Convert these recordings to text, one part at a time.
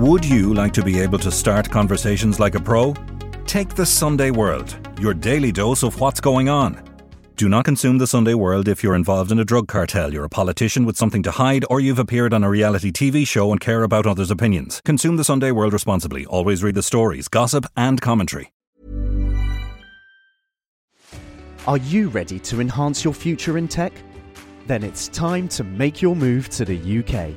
Would you like to be able to start conversations like a pro? Take the Sunday World, your daily dose of what's going on. Do not consume the Sunday World if you're involved in a drug cartel, you're a politician with something to hide, or you've appeared on a reality TV show and care about others' opinions. Consume the Sunday World responsibly. Always read the stories, gossip, and commentary. Are you ready to enhance your future in tech? Then it's time to make your move to the UK,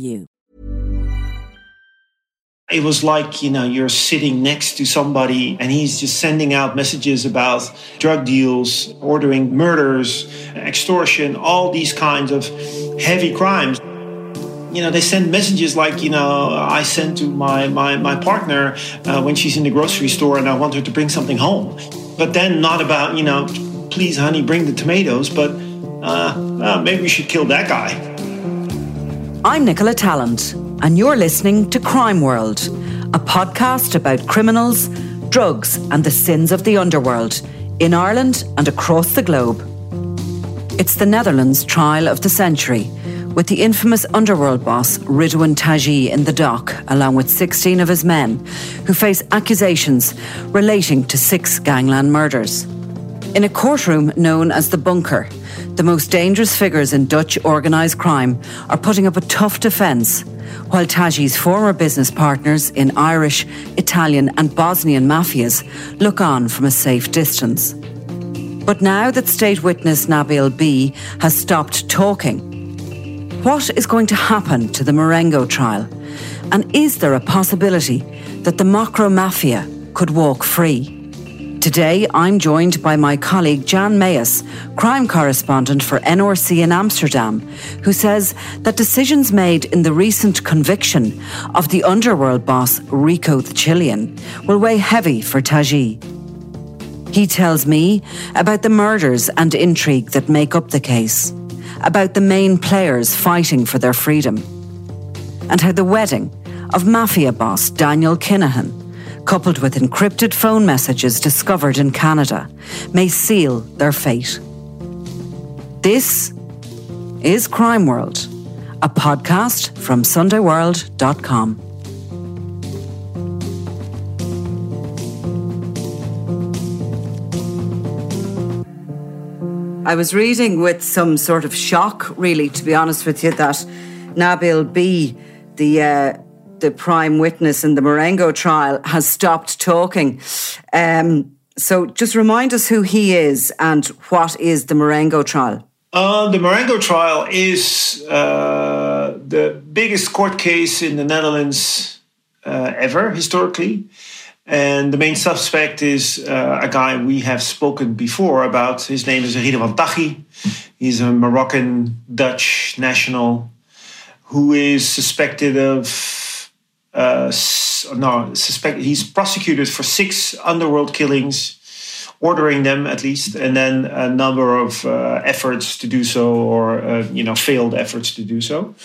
you. It was like, you know, you're sitting next to somebody and he's just sending out messages about drug deals, ordering murders, extortion, all these kinds of heavy crimes. You know, they send messages like, you know, I send to my, my, my partner uh, when she's in the grocery store and I want her to bring something home. But then not about, you know, please, honey, bring the tomatoes, but uh, uh, maybe we should kill that guy. I'm Nicola Tallant, and you're listening to Crimeworld, a podcast about criminals, drugs, and the sins of the underworld in Ireland and across the globe. It's the Netherlands trial of the century, with the infamous underworld boss Ridouan Taghi in the dock, along with 16 of his men, who face accusations relating to six gangland murders. In a courtroom known as the Bunker, the most dangerous figures in Dutch organised crime are putting up a tough defence, while Taghi's former business partners in Irish, Italian, and Bosnian mafias look on from a safe distance. But now that state witness Nabil B has stopped talking, what is going to happen to the Marengo trial? And is there a possibility that the Mocro Mafia could walk free? Today, I'm joined by my colleague Jan Meijers, crime correspondent for NRC in Amsterdam, who says that decisions made in the recent conviction of the underworld boss Rico the Chilean will weigh heavy for Taghi. He tells me about the murders and intrigue that make up the case, about the main players fighting for their freedom, and how the wedding of mafia boss Daniel Kinahan coupled with encrypted phone messages discovered in Canada, may seal their fate. This is Crimeworld, a podcast from SundayWorld.com. I was reading with some sort of shock, really, to be honest with you, that Nabil B, the uh, the prime witness in the Marengo trial, has stopped talking. Um, so just remind us who he is and what is the Marengo trial. Uh, the Marengo trial is uh, the biggest court case in the Netherlands uh, ever, historically. And the main suspect is uh, a guy we have spoken before about. His name is Ridouan Taghi. He's a Moroccan Dutch national who is suspected of uh, no, suspect he's prosecuted for six underworld killings, ordering them at least, and then a number of uh, efforts to do so, or uh, you know, failed efforts to do so.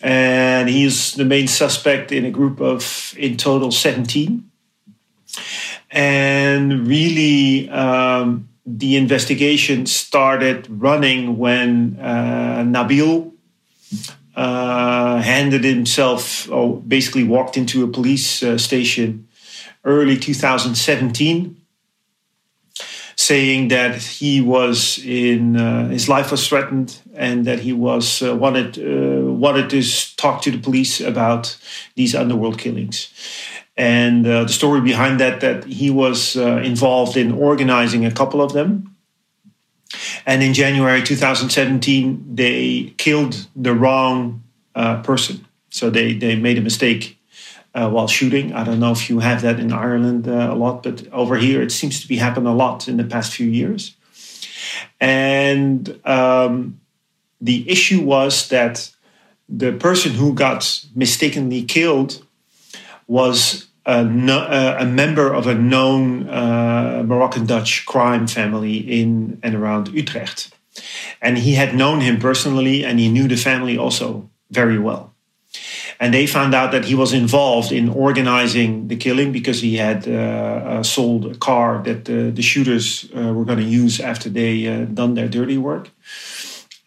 And he's the main suspect in a group of, in total, seventeen. And really, um, the investigation started running when uh, Nabil uh, handed himself, or basically walked into a police uh, station early 2017, saying that he was in uh, his life was threatened and that he was uh, wanted uh, wanted to talk to the police about these underworld killings. And uh, the story behind that that he was involved in organizing a couple of them and in January 2017, they killed the wrong uh, person. So they, they made a mistake uh, while shooting. I don't know if you have that in Ireland uh, a lot, but over here it seems to be happening a lot in the past few years. And um, the issue was that the person who got mistakenly killed was a, a member of a known uh, Moroccan Dutch crime family in and around Utrecht. And he had known him personally and he knew the family also very well. And they found out that he was involved in organizing the killing because he had uh, uh, sold a car that the shooters uh, were going to use after they uh, done their dirty work.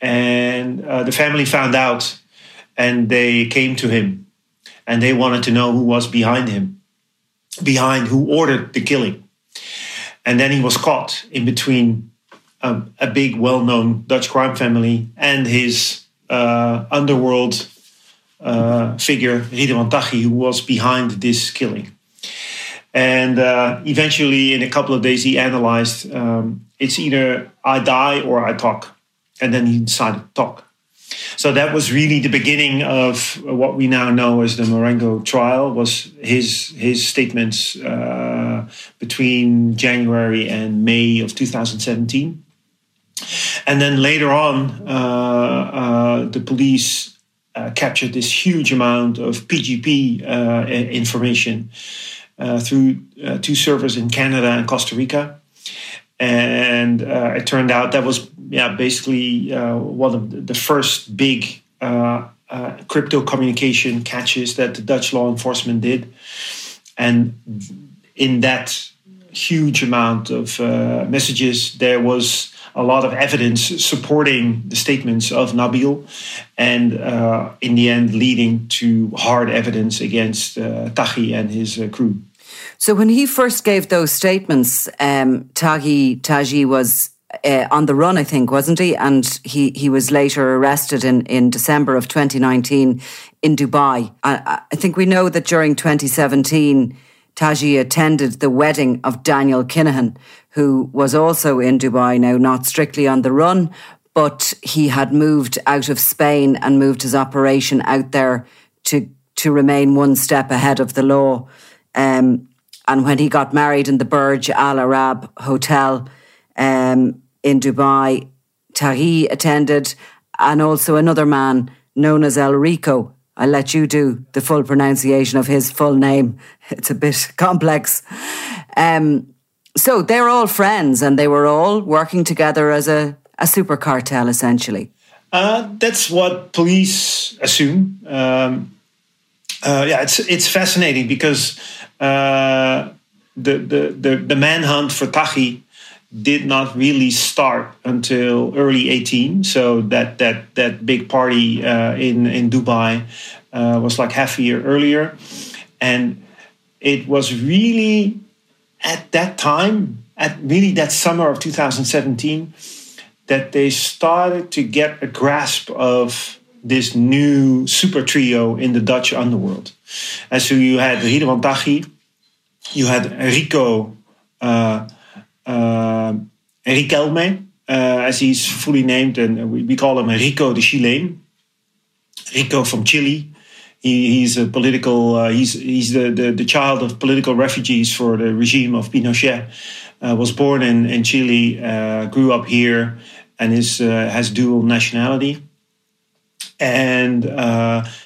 And uh, the family found out and they came to him and they wanted to know who was behind him behind who ordered the killing. And then he was caught in between a, a big, well known Dutch crime family and his uh, underworld uh, figure, Ridouan Taghi, who was behind this killing. And uh, eventually, in a couple of days, he analyzed um, it's either I die or I talk. And then he decided to talk. So that was really the beginning of what we now know as the Marengo trial. Was his his statements uh, between January and May of 2017, and then later on, uh, uh, the police uh, captured this huge amount of PGP uh, information uh, through two servers in Canada and Costa Rica and it turned out that was yeah basically uh, one of the first big uh, uh, crypto communication catches that the Dutch law enforcement did, and in that huge amount of uh, messages there was a lot of evidence supporting the statements of Nabil, and uh, in the end leading to hard evidence against Taghi and his crew. So when he first gave those statements, um, Taghi was uh, on the run, I think, wasn't he? And he, he was later arrested in, in December of 2019 in Dubai. I, I think we know that during 2017, Taghi attended the wedding of Daniel Kinahan, who was also in Dubai now, not strictly on the run, but he had moved out of Spain and moved his operation out there to to remain one step ahead of the law. Um, and when he got married in the Burj Al Arab Hotel um, in Dubai, Taghi attended, and also another man known as El Rico. I'll let you do the full pronunciation of his full name. It's a bit complex. Um, so they're all friends and they were all working together as a, a super cartel, essentially. Uh, that's what police assume. Um, uh, yeah, it's it's fascinating because uh, the, the, the, the manhunt for Taghi did not really start until early 18. So that that that big party uh, in in Dubai uh, was like half a year earlier, and it was really at that time, at really that summer of 2017, that they started to get a grasp of this new super trio in the Dutch underworld. And so you had Ridouan Taghi, you had Rico uh, Riquelme, uh, as he's fully named, and we, we call him Rico the Chilean. Rico from Chile. He, he's a political. Uh, he's he's the, the, the child of political refugees for the regime of Pinochet. Uh, was born in in Chile, uh, grew up here, and is has dual nationality. And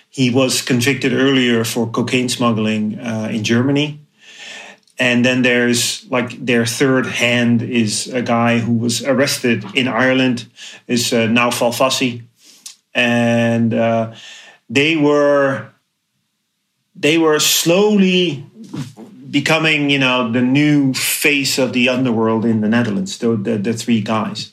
he was convicted earlier for cocaine smuggling in Germany and then there's like their third hand is a guy who was arrested in Ireland, is uh, Naoufal Fassih, and uh, they were they were slowly becoming, you know, the new face of the underworld in the Netherlands. The the, the three guys,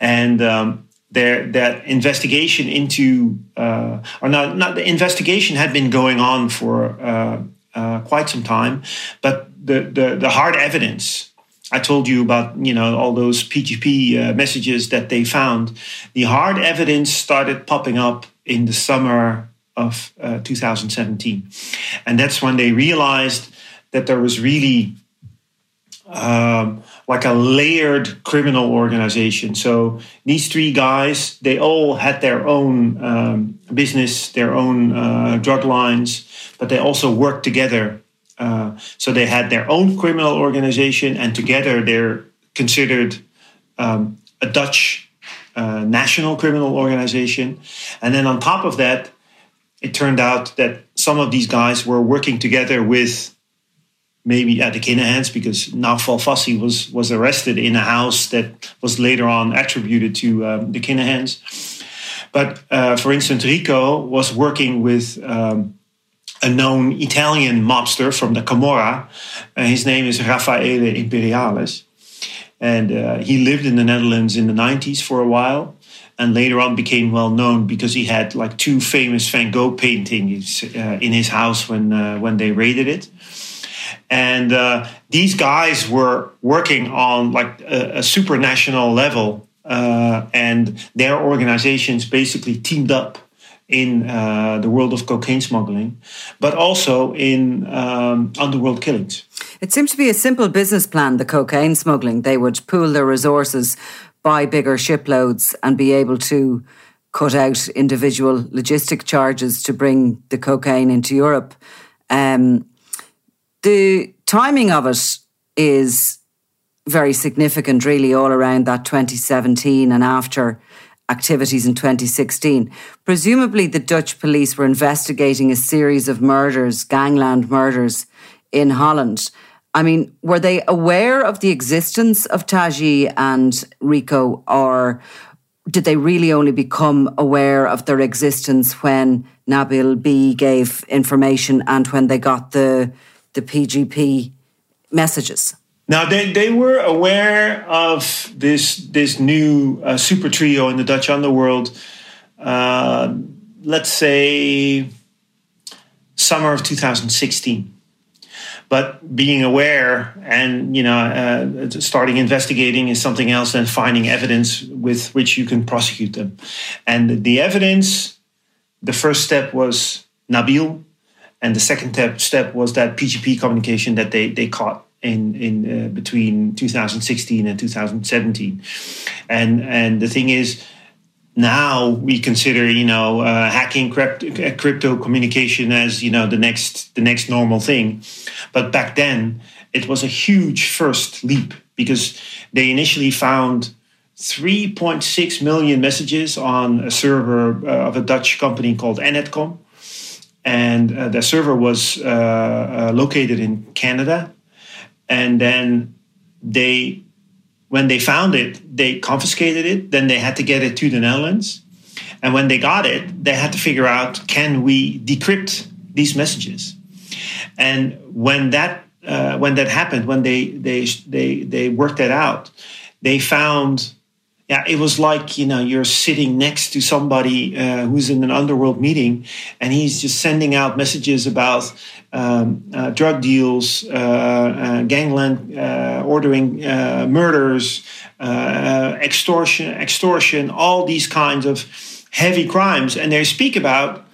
and um, their that investigation into, uh, or not, not the investigation had been going on for uh, uh, quite some time, but the the, the hard evidence. I told you about you know all those PGP uh, messages that they found. The hard evidence started popping up in the summer of uh, 2017. And that's when they realized that there was really um, like a layered criminal organization. So these three guys, they all had their own um, business, their own uh, drug lines, but they also worked together. Uh, so they had their own criminal organization, and together they're considered um, a Dutch uh, national criminal organization. And then on top of that, it turned out that some of these guys were working together with maybe at the Kinahans because Naoufal Fassih was was arrested in a house that was later on attributed to um, the Kinahans. But uh, for instance, Rico was working with um, a known Italian mobster from the Camorra. Uh, his name is Raffaele Imperiale. And uh, he lived in the Netherlands in the 90s for a while and later on became well known because he had like two famous Van Gogh paintings uh, in his house when uh, when they raided it. And uh, these guys were working on like a, a supranational level, uh, and their organizations basically teamed up in uh, the world of cocaine smuggling, but also in um, underworld killings. It seems to be a simple business plan, the cocaine smuggling. They would pool their resources buy bigger shiploads and be able to cut out individual logistic charges to bring the cocaine into Europe. Um, the timing of it is very significant, really, all around that 2017 and after activities in 2016. Presumably, the Dutch police were investigating a series of murders, gangland murders in Holland. I mean, were they aware of the existence of Taghi and Rico, or did they really only become aware of their existence when Nabil B gave information and when they got the the PGP messages? Now they, they were aware of this this new uh, super trio in the Dutch underworld. Uh, let's say summer of 2016 but being aware and you know uh, starting investigating is something else than finding evidence with which you can prosecute them and the evidence the first step was nabil and the second step, was that pgp communication that they, they caught in in uh, between 2016 and 2017 and and the thing is now we consider you know uh, hacking crypto, crypto communication as you know the next the next normal thing. But back then it was a huge first leap because they initially found 3.6 million messages on a server uh, of a Dutch company called Ennetcom and uh, the server was uh, uh, located in Canada and then they when they found it, they confiscated it. Then they had to get it to the Netherlands. And when they got it, they had to figure out can we decrypt these messages? And when that uh, when that happened, when they they they they worked that out, they found yeah, it was like you know you're sitting next to somebody uh, who's in an underworld meeting, and he's just sending out messages about um, uh, drug deals, uh, uh gangland uh, ordering uh, murders, extortion, extortion, all these kinds of heavy crimes, and they speak about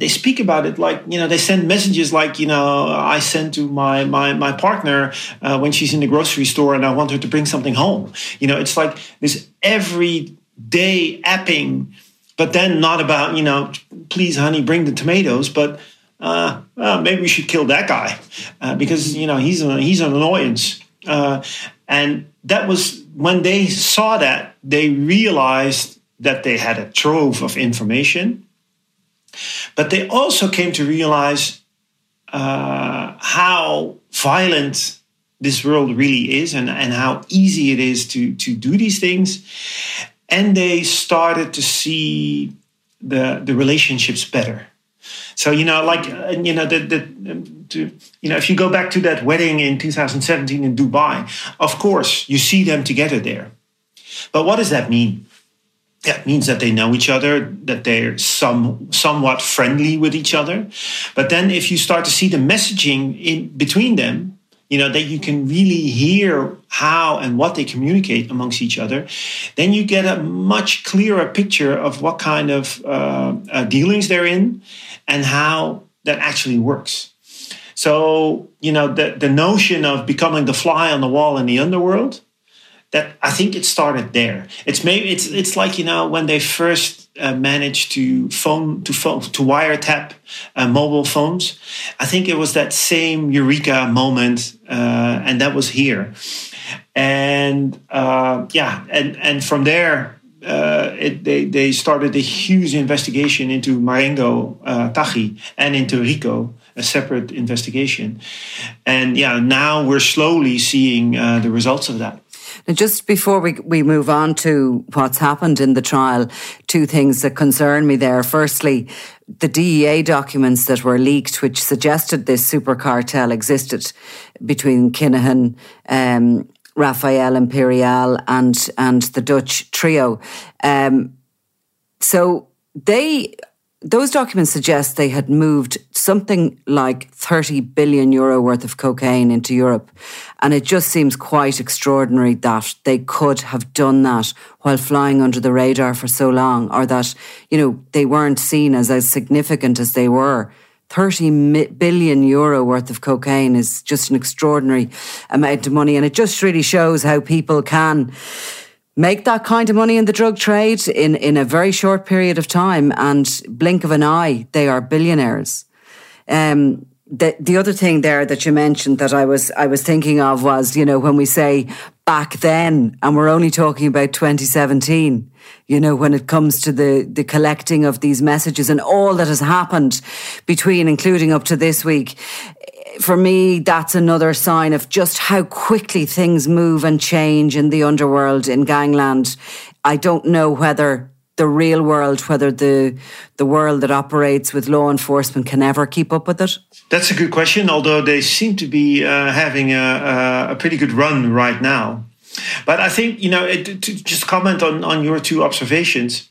they speak about it like you know they send messages like you know I send to my my my partner uh, when she's in the grocery store and I want her to bring something home. You know, it's like this everyday apping, but then not about you know please honey bring the tomatoes, but uh, maybe we should kill that guy uh, because you know he's a, he's an annoyance. Uh, and that was when they saw that they realized that they had a trove of information but they also came to realize uh, how violent this world really is and, and how easy it is to, to do these things. And they started to see the, the relationships better. So you know, like uh, you know, the, the to, you know, if you go back to that wedding in 2017 in Dubai, of course you see them together there. But what does that mean? That means that they know each other, that they're some somewhat friendly with each other. But then, if you start to see the messaging in between them, you know that you can really hear how and what they communicate amongst each other then you get a much clearer picture of what kind of uh, uh, dealings they're in and how that actually works so you know the, the notion of becoming the fly on the wall in the underworld that I think it started there. It's maybe it's it's like you know when they first uh, managed to phone to phone to wiretap uh, mobile phones. I think it was that same eureka moment, uh, and that was here. And uh, yeah, and and from there. Uh, it, they, they started a huge investigation into Marengo uh, Taghi and into Rico, a separate investigation. And yeah, now we're slowly seeing the results of that. Now, just before we, we move on to what's happened in the trial, two things that concern me there. Firstly, the DEA documents that were leaked, which suggested this super cartel existed between Kinahan, um, Rafael Imperial, and and the Dutch trio. Um, so they those documents suggest they had moved something like 30 billion euro worth of cocaine into Europe. And it just seems quite extraordinary that they could have done that while flying under the radar for so long, or that, you know, they weren't seen as as significant as they were. 30 billion euro worth of cocaine is just an extraordinary amount of money. And it just really shows how people can make that kind of money in the drug trade in, in a very short period of time and blink of an eye, they are billionaires. Um, the, the other thing there that you mentioned that I was I was thinking of was you know when we say back then and we're only talking about 2017 you know when it comes to the the collecting of these messages and all that has happened between including up to this week for me, that's another sign of just how quickly things move and change in the underworld in gangland. I don't know whether the real world, whether the the world that operates with law enforcement can ever keep up with it? That's a good question. Although they seem to be uh, having a, a, pretty good run right now, but I think you know it, to just comment on on your two observations.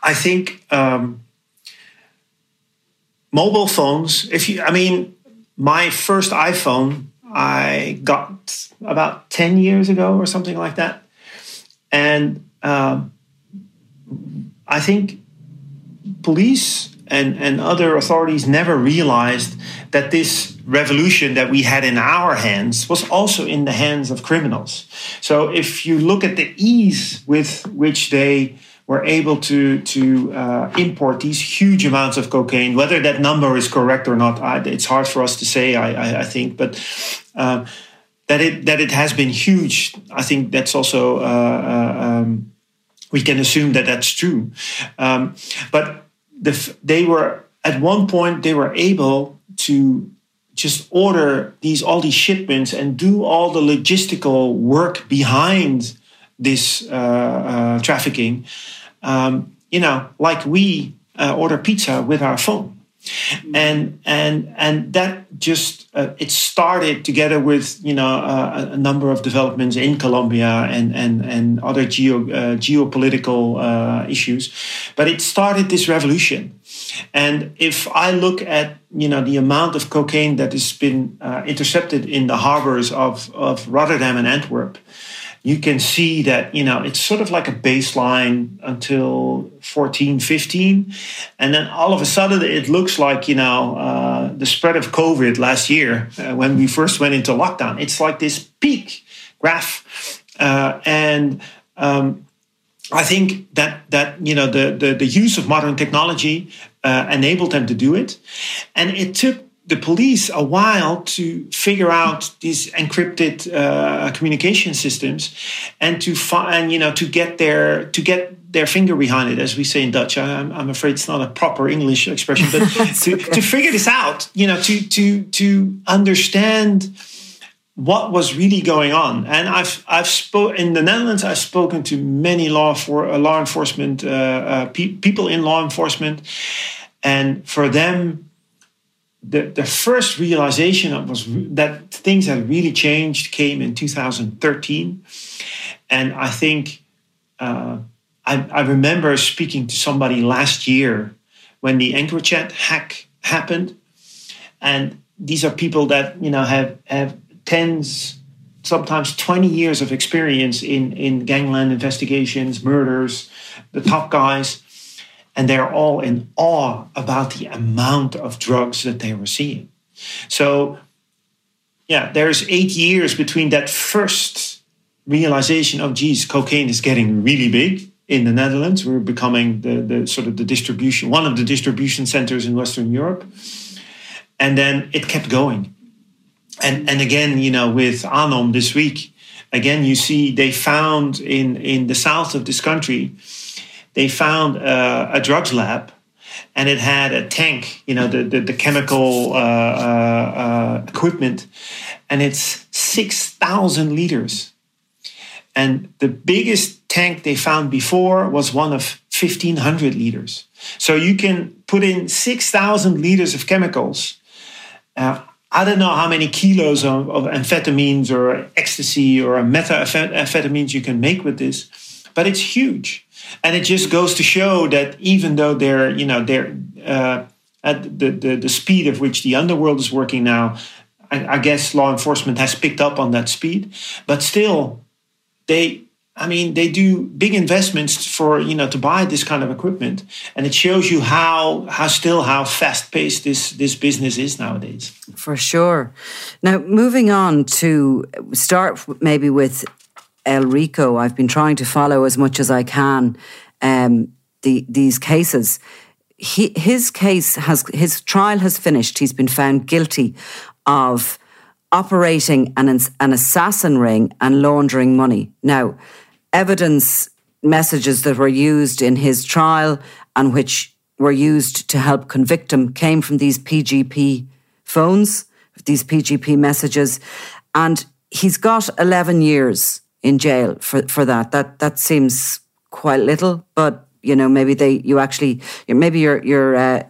I think um, mobile phones. If you, I mean, my first iPhone I got about 10 years ago or something like that. And um, I think police and, and other authorities never realized that this revolution that we had in our hands was also in the hands of criminals. So if you look at the ease with which they were able to to uh, import these huge amounts of cocaine. Whether that number is correct or not, I, it's hard for us to say. I, I, I think, but uh, that it that it has been huge. I think that's also uh, uh um, we can assume that that's true. Um, but the, they were at one point they were able to just order these all these shipments and do all the logistical work behind this uh, uh, trafficking, um, you know, like we uh, order pizza with our phone. And and and that just uh, it started together with you know uh, a number of developments in Colombia and and and other geo uh, geopolitical issues, but it started this revolution. And if I look at you know the amount of cocaine that has been intercepted in the harbors of of Rotterdam and Antwerp, you can see that you know it's sort of like a baseline until 14 15 and then all of a sudden it looks like you know uh, the spread of covid last year uh, when we first went into lockdown. It's like this peak graph. Uh, and um, I think that that you know the, the, the use of modern technology uh, enabled them to do it, and it took the police a while to figure out these encrypted uh, communication systems and to find you know to get their to get their finger behind it as we say in dutch. I'm, I'm afraid it's not a proper english expression but to, to figure this out you know to to to understand what was really going on. And i've i've spoken in the netherlands i've spoken to many law for uh, law enforcement uh, uh, pe- people in law enforcement. And for them, the, the first realization was that things had really changed came in 2013. And I think uh, I, I, remember speaking to somebody last year when the EncroChat hack happened. And these are people that, you know, have, have tens, sometimes 20 years of experience in, in gangland investigations, murders, the top guys and they're all in awe about the amount of drugs that they were seeing. So, yeah, there's eight years between that first realization of, geez, cocaine is getting really big in the Netherlands. We're becoming the, the sort of the distribution, one of the distribution centers in Western Europe. And then it kept going. And, and again, you know, with Anom this week, again, you see they found in, in the south of this country, they found uh, a drugs lab and it had a tank, you know, the, the, the chemical uh, uh, uh equipment, and it's 6,000 liters. And the biggest tank they found before was one of 1,500 liters. So you can put in 6,000 liters of chemicals. Uh, I don't know how many kilos of, of amphetamines or ecstasy or methamphetamines you can make with this, but it's huge and it just goes to show that even though they're you know they're uh, at the, the, the speed of which the underworld is working now I, I, guess law enforcement has picked up on that speed. But still they i mean they do big investments for you know to buy this kind of equipment. And it shows you how how still how fast paced this this business is nowadays. For sure. Now moving on to start maybe with El Rico. I've been trying to follow as much as I can um, the, these cases. He, his case has his trial has finished. He's been found guilty of operating an, an assassin ring and laundering money. Now, evidence messages that were used in his trial and which were used to help convict him came from these PGP phones, these PGP messages, and he's got 11 years in jail for, for that. That that seems quite little, but you know maybe they you actually maybe your your uh,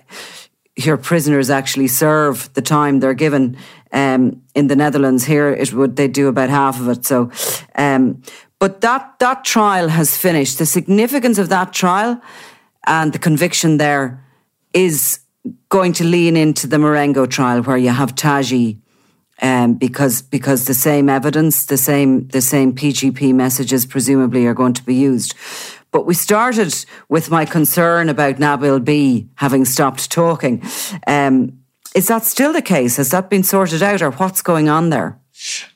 your prisoners actually serve the time they're given. Um, in the Netherlands, here it would they do about half of it. So, um, but that that trial has finished. The significance of that trial and the conviction there is going to lean into the Marengo trial, where you have Taghi um, because because the same evidence, the same the same PGP messages presumably are going to be used. But we started with my concern about Nabil B having stopped talking. Um, is that still the case? Has that been sorted out, or what's going on there?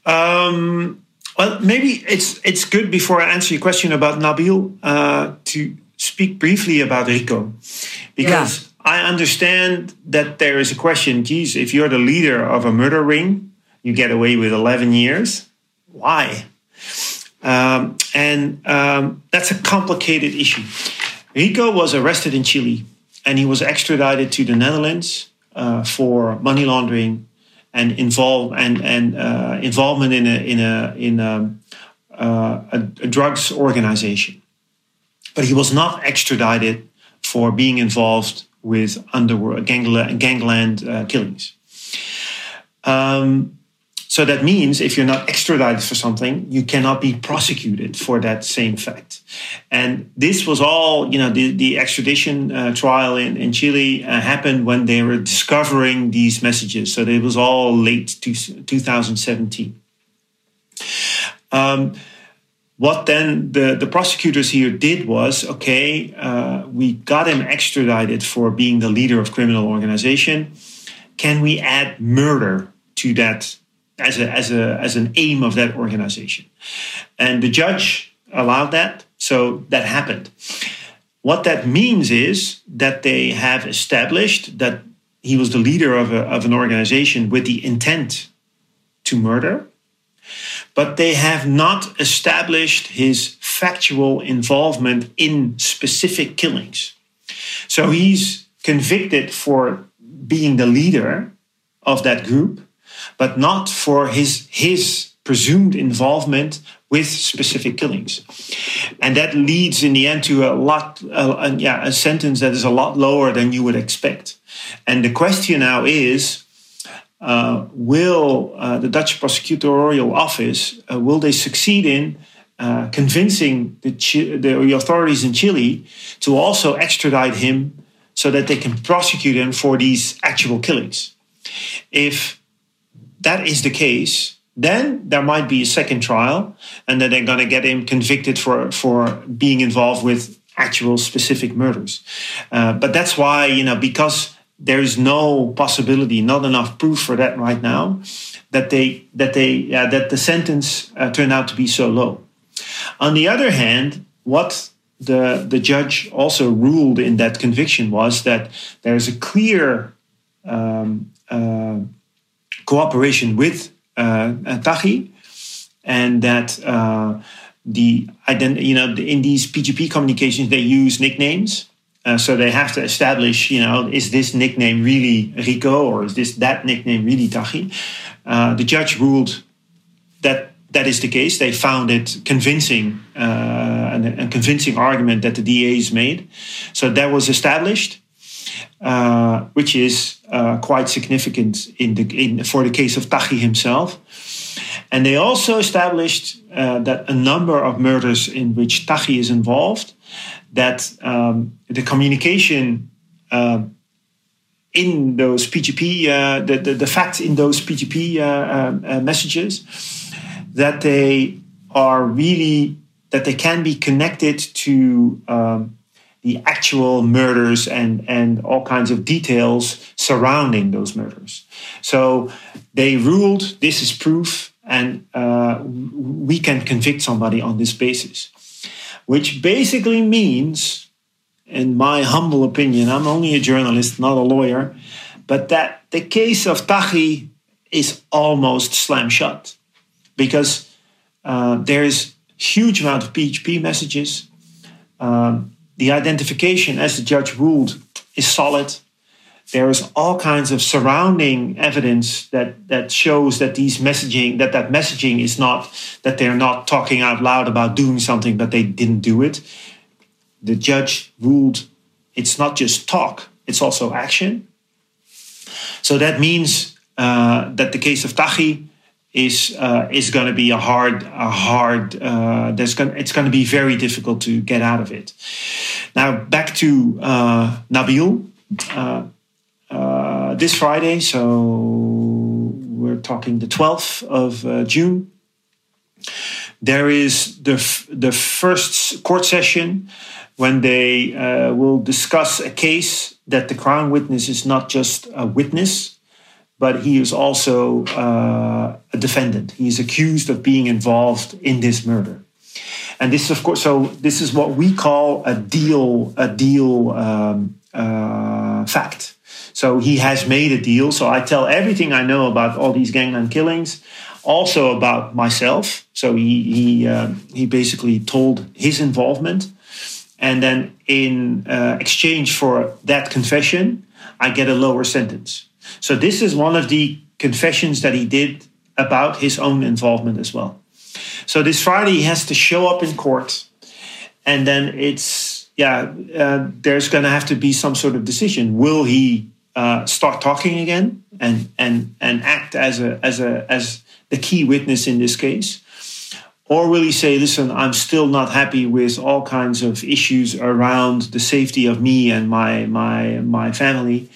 Um, well, maybe it's it's good before I answer your question about Nabil uh, to speak briefly about Rico, because. Yeah. I understand that there is a question. Geez, if you're the leader of a murder ring, you get away with 11 years. Why? Um, and um, that's a complicated issue. Rico was arrested in Chile and he was extradited to the Netherlands uh, for money laundering and involve and and uh, involvement in a in a in a, uh, a, a, drugs organization. But he was not extradited for being involved with underworld gangland, uh, killings. Um, so that means if you're not extradited for something, you cannot be prosecuted for that same fact. And this was all, you know, the, the extradition uh, trial in, in Chile uh, happened when they were discovering these messages. So it was all late to 2017. Um, what then the, the prosecutors here did was okay, uh, we got him extradited for being the leader of criminal organization. Can we add murder to that as a as a as an aim of that organization. And the judge allowed that, so that happened. What that means is that they have established that he was the leader of, a, of an organization with the intent to murder, but they have not established his factual involvement in specific killings. So he's convicted for being the leader of that group, but not for his his presumed involvement with specific killings, and that leads in the end to a lot, uh, yeah, a sentence that is a lot lower than you would expect. And the question now is. Uh, will uh, the Dutch prosecutorial office uh, will they succeed in uh, convincing the, the, authorities in Chile to also extradite him so that they can prosecute him for these actual killings. If that is the case, then there might be a second trial, and then they're going to get him convicted for, for being involved with actual specific murders. Uh, but that's why, you know, because there is no possibility, not enough proof for that right now, that they that they uh, that the sentence uh, turned out to be so low. On the other hand, what the, the judge also ruled in that conviction was that there is a clear um, uh, cooperation with uh, Taghi, and that uh, the ident- you know in these PGP communications they use nicknames. Uh, so they have to establish, you know, is this nickname really Rico or is this that nickname really Taghi? Uh, the judge ruled that that is the case. They found it convincing, uh, a convincing argument that the DAs made. So that was established, uh, which is uh, quite significant in the in, for the case of Taghi himself. And they also established uh, that a number of murders in which Taghi is involved, that um, the communication uh, in those PGP, uh, the, the, the facts in those PGP messages that they are really that they can be connected to um, the actual murders and and all kinds of details surrounding those murders. So they ruled this is proof, and uh, we can convict somebody on this basis, which basically means, in my humble opinion, I'm only a journalist, not a lawyer, but that the case of Taghi is almost slam shut because uh, there is huge amount of PGP messages. Um, the identification, as the judge ruled, is solid. There is all kinds of surrounding evidence that that shows that these messaging that that messaging is not that they're not talking out loud about doing something, but they didn't do it. The judge ruled it's not just talk; it's also action. So that means uh, that the case of Taghi is uh, is going to be a hard a hard uh, there's going it's going to be very difficult to get out of it. Now back to uh, Nabil uh, uh, this Friday, so we're talking the 12th of uh, June. There is the the first court session when they will discuss a case that the crown witness is not just a witness but he is also uh, a defendant. He is accused of being involved in this murder. And this, of course, so this is what we call a deal, a deal um, uh, fact. So he has made a deal. So I tell everything I know about all these gangland killings, also about myself. So he he uh, he basically told his involvement, and then in uh, exchange for that confession, I get a lower sentence. So this is one of the confessions that he did about his own involvement as well. So this Friday he has to show up in court, and then it's yeah, uh, there's going to have to be some sort of decision. Will he uh, start talking again and and and act as a as a as the key witness in this case? Or will he say, listen, I'm still not happy with all kinds of issues around the safety of me and my my my family,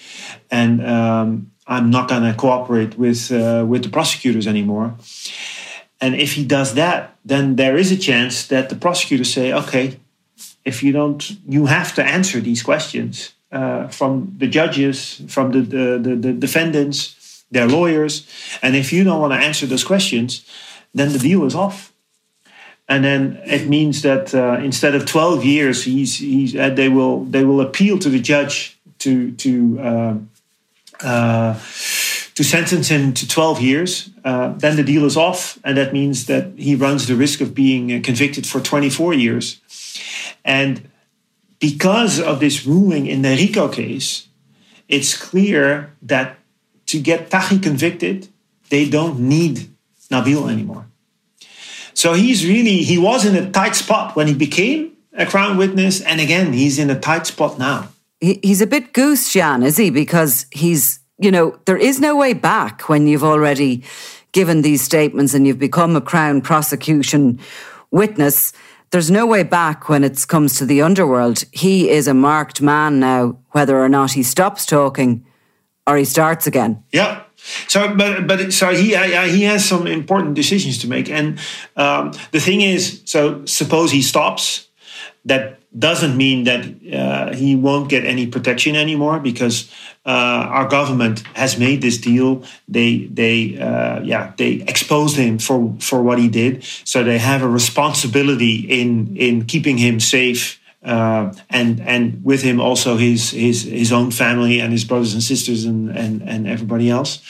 and um, I'm not going to cooperate with uh, with the prosecutors anymore. And if he does that, then there is a chance that the prosecutors say, okay, if you don't, you have to answer these questions uh, from the judges, from the, the, the, the defendants, their lawyers. And if you don't want to answer those questions, then the deal is off. And then it means that uh, instead of 12 years, he's, he's, uh, they, will, they will appeal to the judge to, to uh, uh, to sentence him to 12 years. Uh, then the deal is off, and that means that he runs the risk of being convicted for 24 years. And because of this ruling in the Rico case, it's clear that to get Taghi convicted, they don't need Nabil anymore. So he's really he was in a tight spot when he became a crown witness, and again he's in a tight spot now. He, he's a bit goose, Jan, is he? Because he's you know there is no way back when you've already given these statements and you've become a crown prosecution witness. There's no way back when it comes to the underworld. He is a marked man now, whether or not he stops talking or he starts again. Yeah. So, but but so he uh, he has some important decisions to make, and um, the thing is, so suppose he stops, that doesn't mean that uh, he won't get any protection anymore because uh, our government has made this deal. They they uh, yeah they exposed him for for what he did, so they have a responsibility in in keeping him safe. Uh, and and with him also his his his own family and his brothers and sisters and and, and everybody else.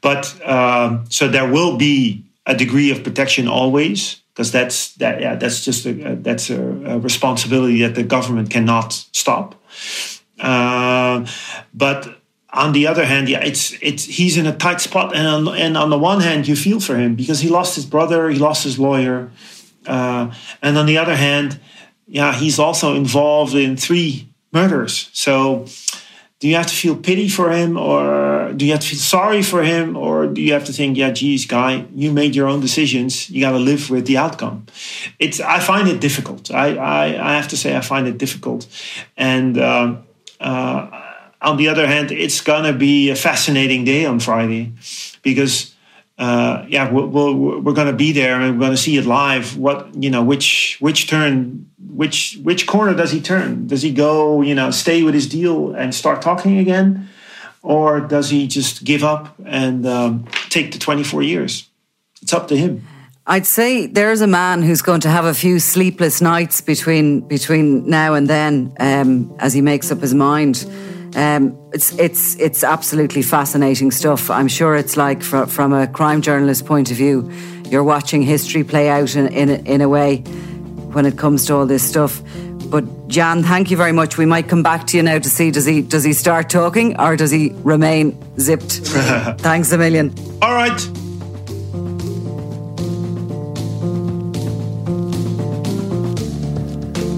But um, so there will be a degree of protection always because that's that yeah that's just a, that's a, a, responsibility that the government cannot stop. Uh, but on the other hand, yeah, it's it's he's in a tight spot, and on, and on the one hand, you feel for him because he lost his brother, he lost his lawyer, uh, and on the other hand, yeah, he's also involved in three murders. So do you have to feel pity for him or do you have to feel sorry for him or do you have to think yeah geez guy you made your own decisions. You got to live with the outcome. It's i find it difficult. I i, I have to say i find it difficult. And uh, uh, on the other hand it's gonna be a fascinating day on friday because uh, yeah, we're, we're, we're going to be there and we're going to see it live. What you know, which which turn, which which corner does he turn? Does he go, you know, stay with his deal and start talking again, or does he just give up and um, take the twenty four years? It's up to him. I'd say there's a man who's going to have a few sleepless nights between between now and then, um, as he makes up his mind. Um, it's it's it's absolutely fascinating stuff. I'm sure it's like for, from a crime journalist point of view, you're watching history play out in in, in a way when it comes to all this stuff. But Jan, thank you very much. We might come back to you now to see does he does he start talking or does he remain zipped? Thanks a million. All right.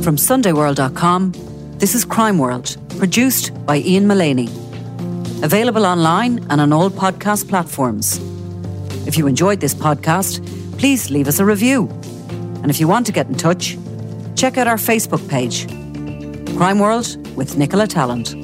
From SundayWorld.com, this is Crimeworld produced by Ian Mullaney. Available online and on all podcast platforms. If you enjoyed this podcast, please leave us a review. And if you want to get in touch, check out our Facebook page, Crimeworld with Nicola Tallant.